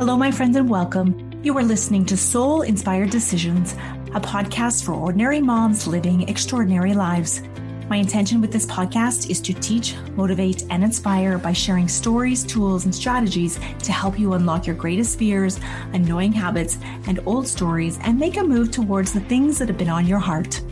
Hello, my friends, and welcome. You are listening to Soul Inspired Decisions, a podcast for ordinary moms living extraordinary lives. My intention with this podcast is to teach, motivate, and inspire by sharing stories, tools, and strategies to help you unlock your greatest fears, annoying habits, and old stories and make a move towards the things that have been on your heart.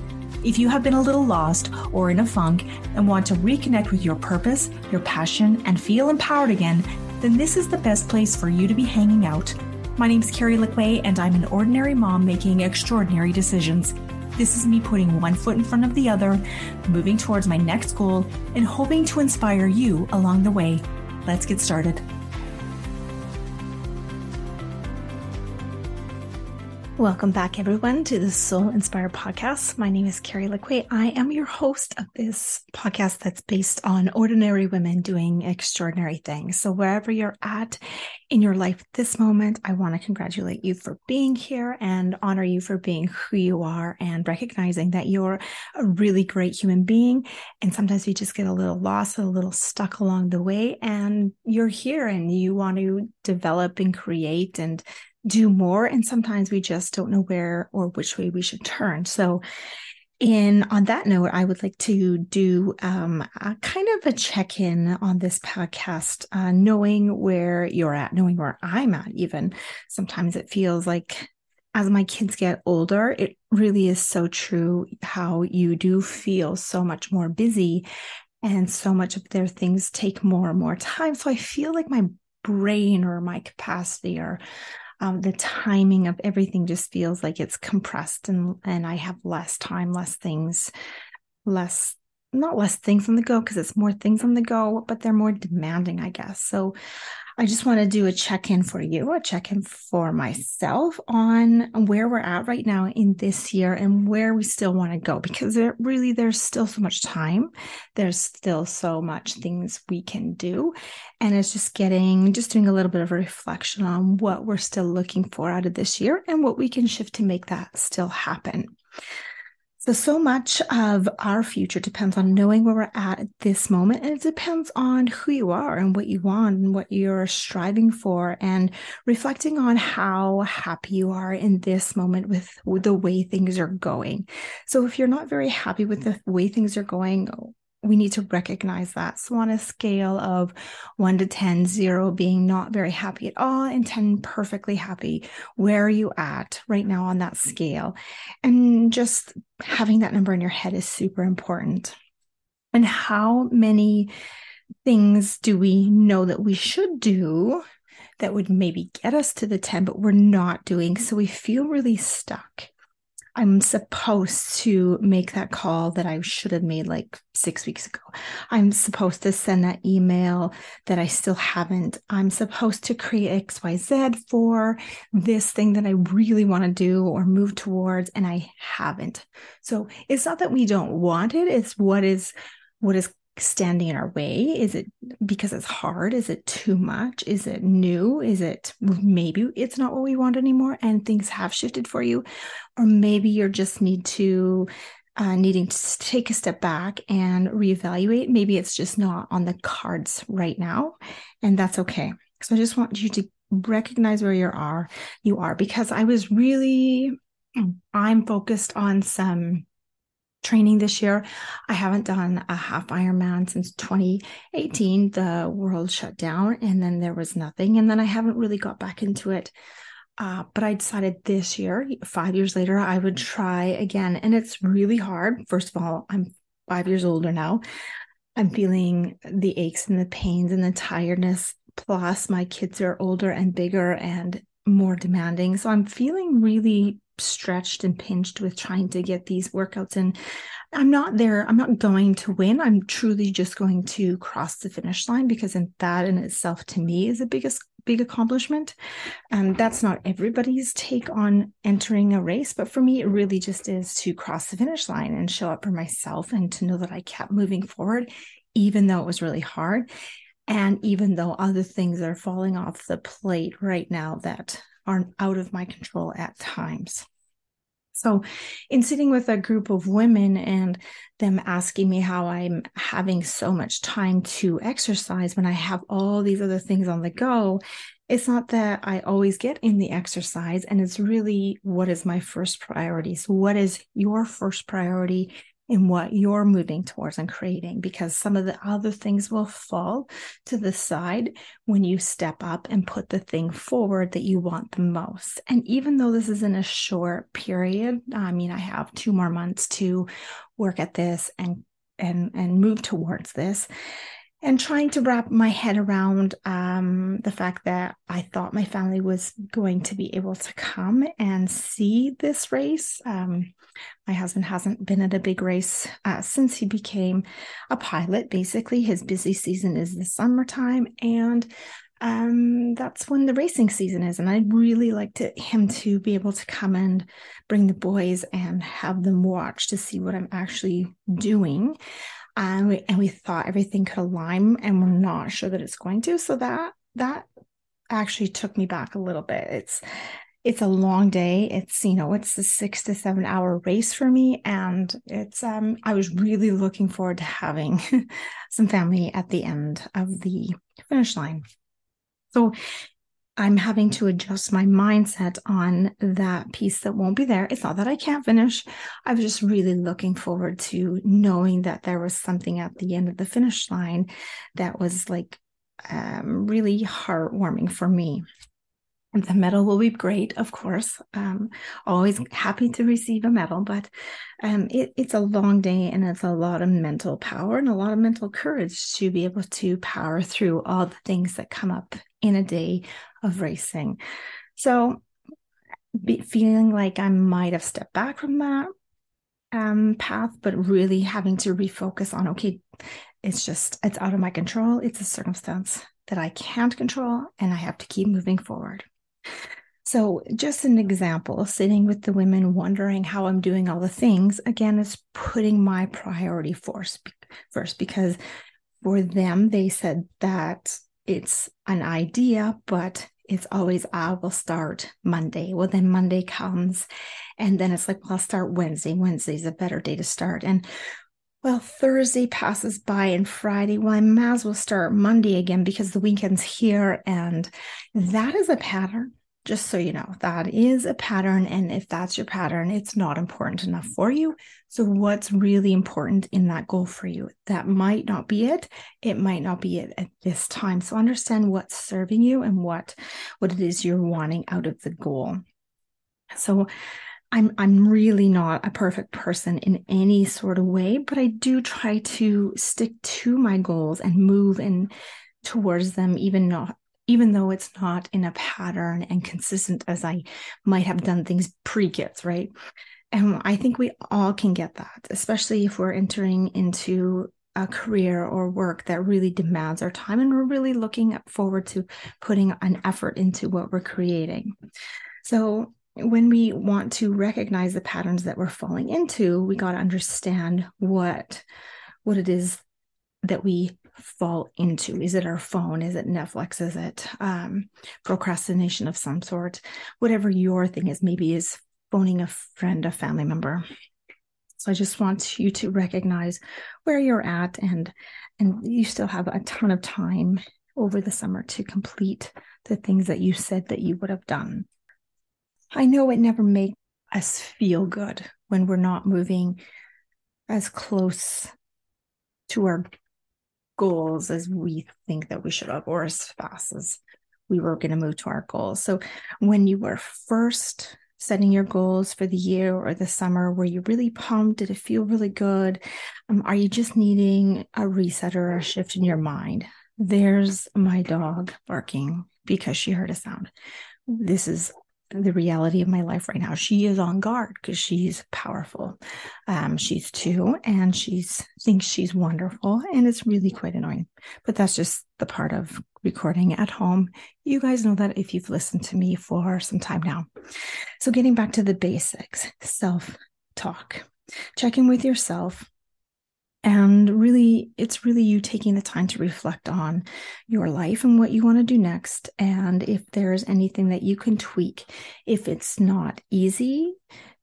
If you have been a little lost or in a funk and want to reconnect with your purpose, your passion, and feel empowered again, then this is the best place for you to be hanging out. My name is Carrie Lecuyer, and I'm an ordinary mom making extraordinary decisions. This is me putting one foot in front of the other, moving towards my next goal, and hoping to inspire you along the way. Let's get started. Welcome back, everyone, to the Soul Inspired podcast. My name is Carrie Lecuyer. I am your host of this podcast that's based on ordinary women doing extraordinary things. So, wherever you're at in your life this moment, I want to congratulate you for being here and honor you for being who you are and recognizing that you're a really great human being. And sometimes we just get a little lost, a little stuck along the way, and you're here and you want to develop and create and do more and sometimes we just don't know where or which way we should turn. So in on that note i would like to do um, a kind of a check-in on this podcast uh, knowing where you're at knowing where i'm at even. Sometimes it feels like as my kids get older it really is so true how you do feel so much more busy and so much of their things take more and more time. So i feel like my brain or my capacity or um, the timing of everything just feels like it's compressed and and I have less time, less things, less not less things on the go because it's more things on the go, but they're more demanding, I guess. So I just want to do a check in for you, a check in for myself on where we're at right now in this year and where we still want to go because there really there's still so much time. There's still so much things we can do. And it's just getting, just doing a little bit of a reflection on what we're still looking for out of this year and what we can shift to make that still happen. So, so much of our future depends on knowing where we're at at this moment. And it depends on who you are and what you want and what you're striving for and reflecting on how happy you are in this moment with, with the way things are going. So, if you're not very happy with the way things are going, we need to recognize that. So, on a scale of one to 10, zero being not very happy at all, and 10 perfectly happy, where are you at right now on that scale? And just having that number in your head is super important. And how many things do we know that we should do that would maybe get us to the 10, but we're not doing? So, we feel really stuck. I'm supposed to make that call that I should have made like six weeks ago. I'm supposed to send that email that I still haven't. I'm supposed to create XYZ for this thing that I really want to do or move towards, and I haven't. So it's not that we don't want it, it's what is what is standing in our way? Is it because it's hard? Is it too much? Is it new? Is it maybe it's not what we want anymore and things have shifted for you? Or maybe you're just need to uh, needing to take a step back and reevaluate. Maybe it's just not on the cards right now, and that's okay. So I just want you to recognize where you are. You are because I was really I'm focused on some training this year. I haven't done a half Ironman since 2018. The world shut down and then there was nothing. And then I haven't really got back into it. Uh, but I decided this year, five years later, I would try again. And it's really hard. First of all, I'm five years older now. I'm feeling the aches and the pains and the tiredness. Plus, my kids are older and bigger and more demanding. So I'm feeling really stretched and pinched with trying to get these workouts in. I'm not there. I'm not going to win. I'm truly just going to cross the finish line because in that in itself to me is the biggest big accomplishment. Um, that's not everybody's take on entering a race, but for me, it really just is to cross the finish line and show up for myself and to know that I kept moving forward, even though it was really hard. And even though other things are falling off the plate right now that are out of my control at times. So, in sitting with a group of women and them asking me how I'm having so much time to exercise when I have all these other things on the go, it's not that I always get in the exercise. And it's really what is my first priority? So, what is your first priority in what you're moving towards and creating because some of the other things will fall to the side when you step up and put the thing forward that you want the most. And even though this is in a short period, I mean, I have two more months to work at this and and and move towards this and trying to wrap my head around um, the fact that I thought my family was going to be able to come and see this race. Um, my husband hasn't been at a big race uh, since he became a pilot. Basically, his busy season is the summertime, and um, that's when the racing season is. And I'd really like to, him to be able to come and bring the boys and have them watch to see what I'm actually doing and we, and we thought everything could align and we're not sure that it's going to. So that that actually took me back a little bit. It's it's a long day. It's you know it's a six to seven hour race for me. And it's um i was really looking forward to having some family at the end of the finish line. So I'm having to adjust my mindset on that piece that won't be there. It's not that I can't finish. I was just really looking forward to knowing that there was something at the end of the finish line that was like um, really heartwarming for me. The medal will be great, of course. Um, always happy to receive a medal, but um, it, it's a long day and it's a lot of mental power and a lot of mental courage to be able to power through all the things that come up in a day of racing. So, be, feeling like I might have stepped back from that um, path, but really having to refocus on okay, it's just, it's out of my control. It's a circumstance that I can't control, and I have to keep moving forward. So, just an example sitting with the women, wondering how I'm doing all the things, again, is putting my priority first, first because for them, they said that it's an idea, but it's always I will start Monday. Well, then Monday comes, and then it's like, well, I'll start Wednesday. Wednesday's a better day to start. And well, Thursday passes by and Friday, well, I might as well start Monday again because the weekend's here. And that is a pattern just so you know, that is a pattern. And if that's your pattern, it's not important enough for you. So, what's really important in that goal for you? That might not be it. It might not be it at this time. So, understand what's serving you and what, what it is you're wanting out of the goal. So, I'm I'm really not a perfect person in any sort of way, but I do try to stick to my goals and move in towards them, even not even though it's not in a pattern and consistent as I might have done things pre kids, right? And I think we all can get that, especially if we're entering into a career or work that really demands our time and we're really looking forward to putting an effort into what we're creating. So, when we want to recognize the patterns that we're falling into, we got to understand what what it is that we fall into? Is it our phone? Is it Netflix? Is it um, procrastination of some sort? Whatever your thing is, maybe is phoning a friend, a family member. So I just want you to recognize where you're at and and you still have a ton of time over the summer to complete the things that you said that you would have done. I know it never makes us feel good when we're not moving as close to our goals as we think that we should have, or as fast as we were going to move to our goals. So when you were first setting your goals for the year or the summer, were you really pumped? Did it feel really good? Um, are you just needing a reset or a shift in your mind? There's my dog barking because she heard a sound. This is the reality of my life right now. She is on guard because she's powerful. Um, she's two and she thinks she's wonderful, and it's really quite annoying. But that's just the part of recording at home. You guys know that if you've listened to me for some time now. So, getting back to the basics self talk, checking with yourself and really, it's really you taking the time to reflect on your life and what you want to do next. And if there's anything that you can tweak, if it's not easy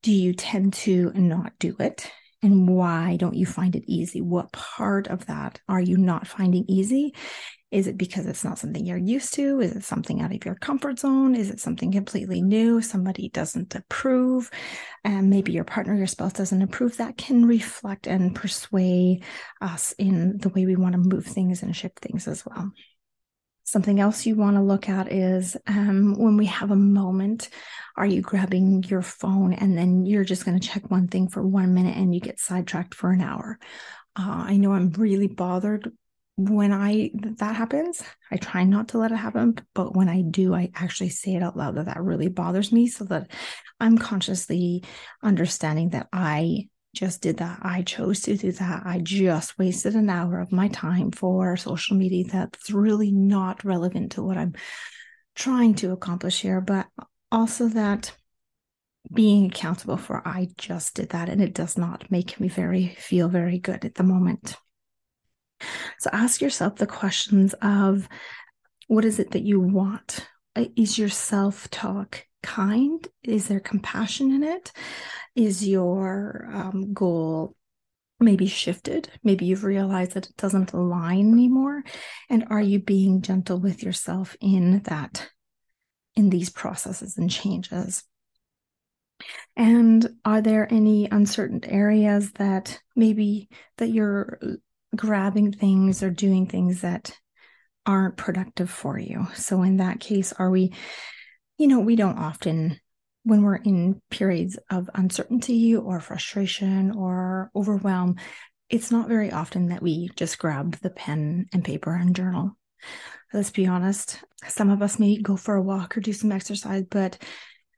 do you tend to not do it? And why don't you find it easy? What part of that are you not finding easy? Is it because it's not something you're used to? Is it something out of your comfort zone? Is it something completely new? Somebody doesn't approve, and maybe your partner, your spouse doesn't approve. That can reflect and persuade us in the way we want to move things and shift things as well. Something else you want to look at is um, when we have a moment, are you grabbing your phone and then you're just going to check one thing for one minute and you get sidetracked for an hour? Uh, I know I'm really bothered when I that happens, I try not to let it happen, but when I do, I actually say it out loud that that really bothers me so that I'm consciously understanding that I just did that. I chose to do that. I just wasted an hour of my time for social media that's really not relevant to what I'm trying to accomplish here, but also that being accountable for I just did that and it does not make me very feel very good at the moment. So ask yourself the questions of what is it that you want? Is your self talk kind? Is there compassion in it? Is your um, goal maybe shifted? Maybe you've realized that it doesn't align anymore. And are you being gentle with yourself in that, in these processes and changes? And are there any uncertain areas that maybe that you're grabbing things or doing things that aren't productive for you. So, in that case, are we, you know, we don't often, when we're in periods of uncertainty or frustration or overwhelm, it's not very often that we just grab the pen and paper and journal. Let's be honest, some of us may go for a walk or do some exercise, but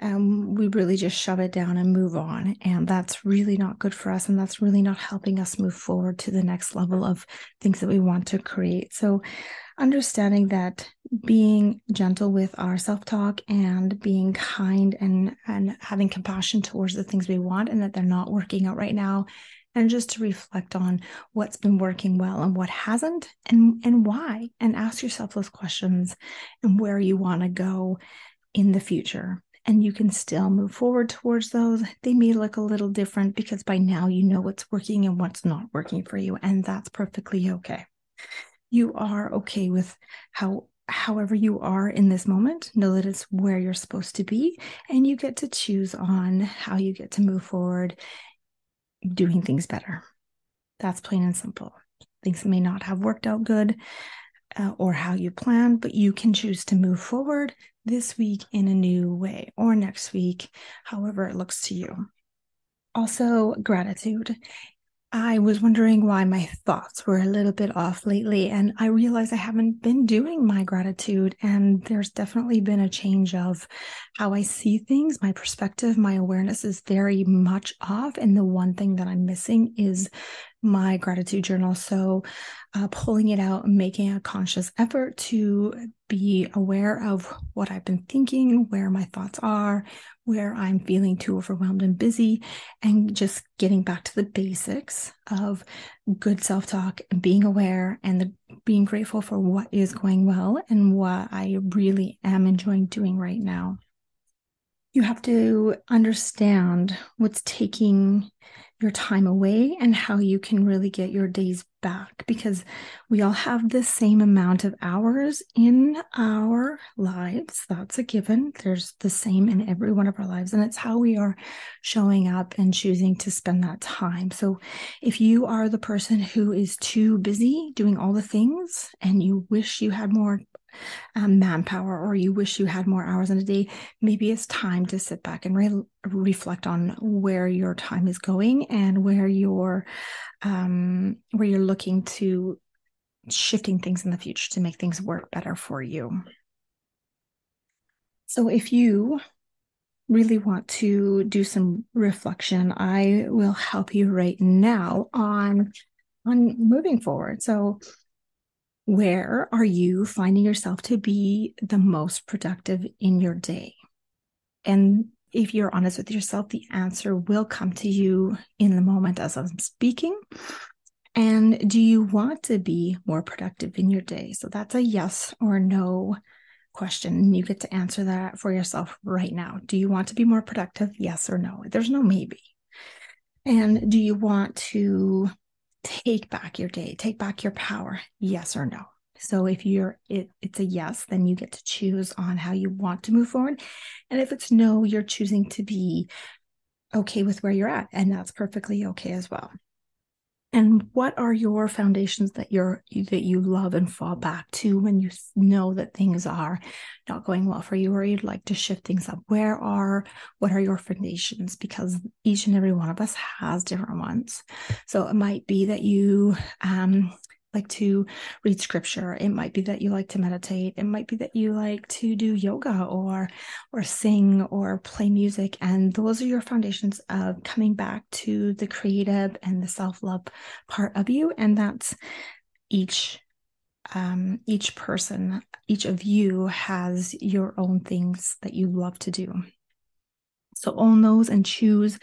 um, we really just shove it down and move on. And that's really not good for us. And that's really not helping us move forward to the next level of things that we want to create. So, understanding that being gentle with our self talk and being kind and, and having compassion towards the things we want and that they're not working out right now. And just to reflect on what's been working well and what hasn't, and, and why, and ask yourself those questions and where you want to go in the future and you can still move forward towards those. They may look a little different because by now you know what's working and what's not working for you, and that's perfectly okay. You are okay with how however you are in this moment know that it's where you're supposed to be and you get to choose on how you get to move forward doing things better that's plain and simple things may not have worked out good uh, or how you plan but you can choose to move forward this week in a new way or next week, however it looks to you. Also, gratitude. I was wondering why my thoughts were a little bit off lately, and I realized I haven't been doing my gratitude. And there's definitely been a change of how I see things. My perspective, my awareness is very much off. And the one thing that I'm missing is my gratitude journal. So, uh, pulling it out making a conscious effort to be aware of what I've been thinking, where my thoughts are, where I'm feeling too overwhelmed and busy, and just getting back to the basics of good self talk and being aware and the, being grateful for what is going well and what I really am enjoying doing right now. You have to understand what's taking your time away and how you can really get your days back because we all have the same amount of hours in our lives. That's a given. There's the same in every one of our lives, and it's how we are showing up and choosing to spend that time. So, if you are the person who is too busy doing all the things and you wish you had more um, manpower or you wish you had more hours in a day, maybe it's time to sit back and re- reflect on where your time is going and where you're um, where you're looking to shifting things in the future to make things work better for you. So if you really want to do some reflection, I will help you right now on on moving forward. So where are you finding yourself to be the most productive in your day? And if you're honest with yourself, the answer will come to you in the moment as I'm speaking. And do you want to be more productive in your day? So that's a yes or no question you get to answer that for yourself right now. Do you want to be more productive? Yes or no? There's no maybe. And do you want to take back your day, take back your power? Yes or no? So if you're it, it's a yes, then you get to choose on how you want to move forward. And if it's no, you're choosing to be okay with where you're at, and that's perfectly okay as well and what are your foundations that you're that you love and fall back to when you know that things are not going well for you or you'd like to shift things up? Where are what are your foundations? Because each and every one of us has different ones. So it might be that you um like to read scripture. It might be that you like to meditate. It might be that you like to do yoga or or sing or play music. And those are your foundations of coming back to the creative and the self-love part of you. And that's each um, each person each of you has your own things that you love to do. So own those and choose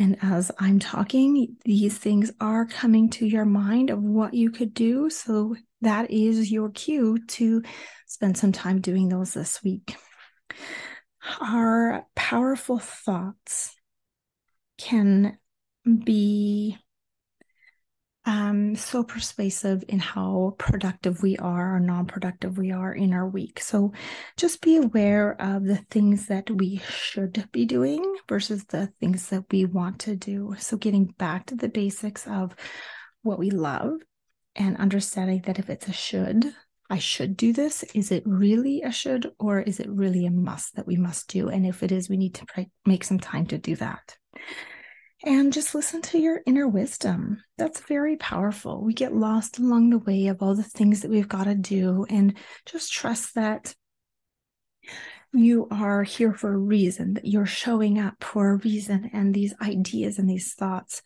and as I'm talking, these things are coming to your mind of what you could do. So that is your cue to spend some time doing those this week. Our powerful thoughts can be um, so persuasive in how productive we are or non productive we are in our week. So just be aware of the things that we should be doing versus the things that we want to do. So getting back to the basics of what we love and understanding that if it's a should, I should do this. Is it really a should or is it really a must that we must do? And if it is, we need to make some time to do that and just listen to your inner wisdom. That's very powerful. We get lost along the way of all the things that we've got to do, and just trust that you are here for a reason, that you're showing up for a reason, and these ideas and these thoughts,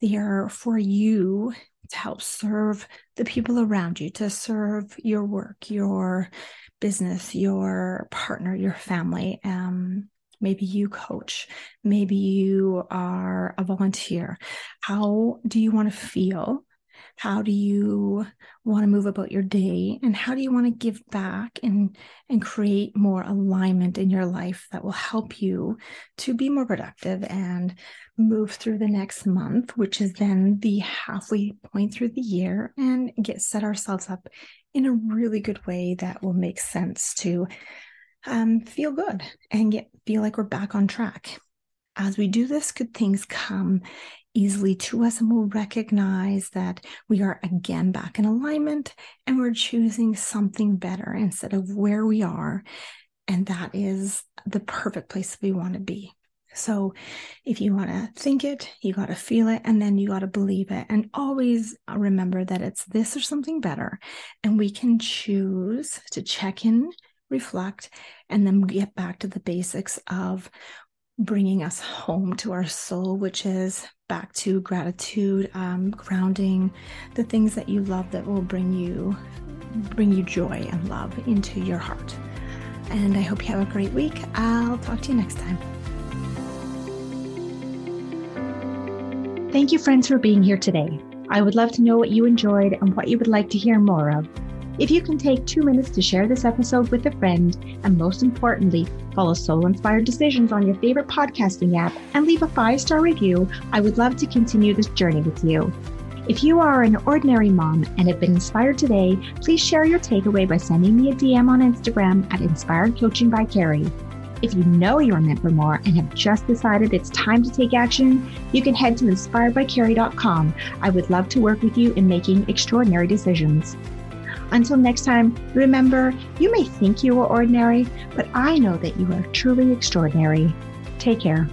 they are for you to help serve the people around you, to serve your work, your business, your partner, your family. Um, Maybe you coach. Maybe you are a volunteer. How do you want to feel? How do you want to move about your day? And how do you want to give back and, and create more alignment in your life that will help you to be more productive and move through the next month, which is then the halfway point through the year, and get set ourselves up in a really good way that will make sense to um, feel good and get feel like we're back on track. As we do this, good things come easily to us, and we'll recognize that we are again back in alignment and we're choosing something better instead of where we are. And that is the perfect place we want to be. So, if you want to think it, you got to feel it, and then you got to believe it. And always remember that it's this or something better. And we can choose to check in reflect, and then get back to the basics of bringing us home to our soul, which is back to gratitude, um, grounding, the things that you love that will bring you bring you joy and love into your heart. And I hope you have a great week. I'll talk to you next time. Thank you, friends, for being here today. I would love to know what you enjoyed and what you would like to hear more of. If you can take two minutes to share this episode with a friend, and most importantly, follow Soul Inspired Decisions on your favorite podcasting app and leave a five star review, I would love to continue this journey with you. If you are an ordinary mom and have been inspired today, please share your takeaway by sending me a DM on Instagram at Inspired Coaching by Carrie. If you know you are meant for more and have just decided it's time to take action, you can head to inspiredbycarrie.com. I would love to work with you in making extraordinary decisions. Until next time, remember, you may think you are ordinary, but I know that you are truly extraordinary. Take care.